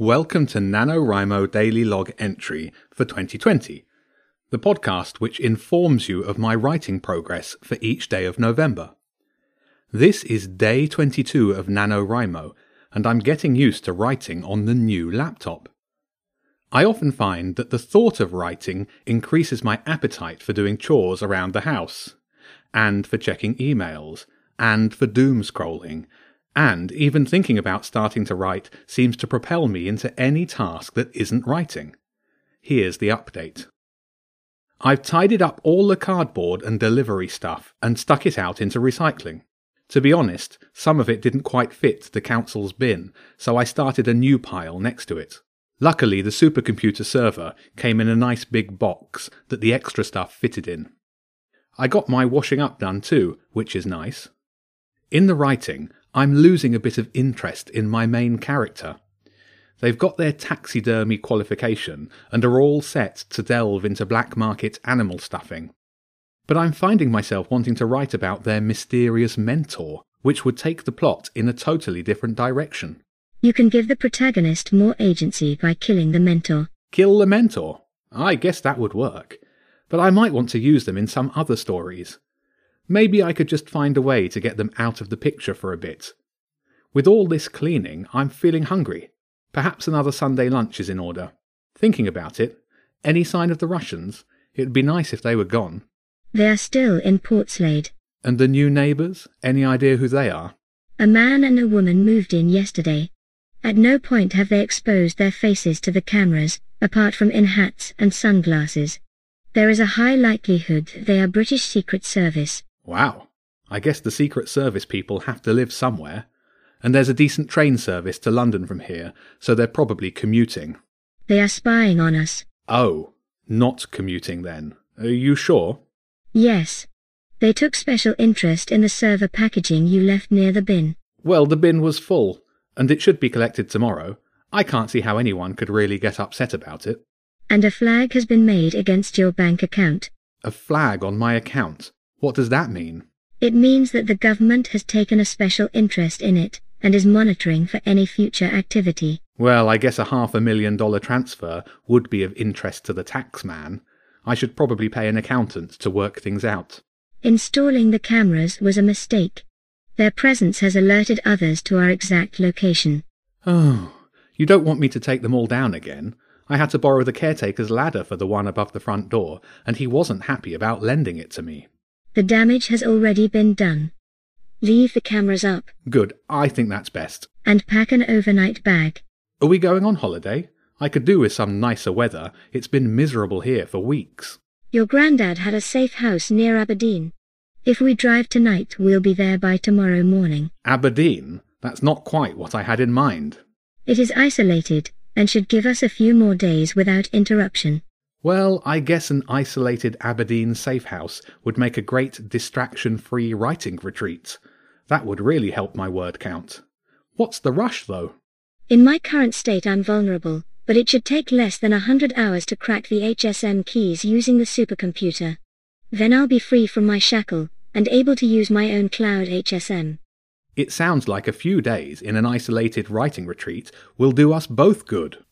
Welcome to NaNoWriMo Daily Log Entry for 2020, the podcast which informs you of my writing progress for each day of November. This is day 22 of NaNoWriMo, and I'm getting used to writing on the new laptop. I often find that the thought of writing increases my appetite for doing chores around the house, and for checking emails, and for doom scrolling, and even thinking about starting to write seems to propel me into any task that isn't writing. Here's the update. I've tidied up all the cardboard and delivery stuff and stuck it out into recycling. To be honest, some of it didn't quite fit the council's bin, so I started a new pile next to it. Luckily, the supercomputer server came in a nice big box that the extra stuff fitted in. I got my washing up done too, which is nice. In the writing, I'm losing a bit of interest in my main character. They've got their taxidermy qualification and are all set to delve into black market animal stuffing. But I'm finding myself wanting to write about their mysterious mentor, which would take the plot in a totally different direction. You can give the protagonist more agency by killing the mentor. Kill the mentor? I guess that would work. But I might want to use them in some other stories. Maybe I could just find a way to get them out of the picture for a bit. With all this cleaning, I'm feeling hungry. Perhaps another Sunday lunch is in order. Thinking about it, any sign of the Russians? It'd be nice if they were gone. They are still in Portslade. And the new neighbours? Any idea who they are? A man and a woman moved in yesterday. At no point have they exposed their faces to the cameras, apart from in hats and sunglasses. There is a high likelihood they are British Secret Service. Wow. I guess the Secret Service people have to live somewhere. And there's a decent train service to London from here, so they're probably commuting. They are spying on us. Oh, not commuting then. Are you sure? Yes. They took special interest in the server packaging you left near the bin. Well, the bin was full, and it should be collected tomorrow. I can't see how anyone could really get upset about it. And a flag has been made against your bank account. A flag on my account? What does that mean? It means that the government has taken a special interest in it and is monitoring for any future activity. Well, I guess a half a million dollar transfer would be of interest to the taxman. I should probably pay an accountant to work things out. Installing the cameras was a mistake. Their presence has alerted others to our exact location. Oh, you don't want me to take them all down again? I had to borrow the caretaker's ladder for the one above the front door, and he wasn't happy about lending it to me. The damage has already been done. Leave the cameras up. Good, I think that's best. And pack an overnight bag. Are we going on holiday? I could do with some nicer weather. It's been miserable here for weeks. Your grandad had a safe house near Aberdeen. If we drive tonight, we'll be there by tomorrow morning. Aberdeen? That's not quite what I had in mind. It is isolated and should give us a few more days without interruption. Well, I guess an isolated Aberdeen safe house would make a great distraction free writing retreat. That would really help my word count. What's the rush, though? In my current state, I'm vulnerable, but it should take less than a hundred hours to crack the HSM keys using the supercomputer. Then I'll be free from my shackle and able to use my own cloud HSM. It sounds like a few days in an isolated writing retreat will do us both good.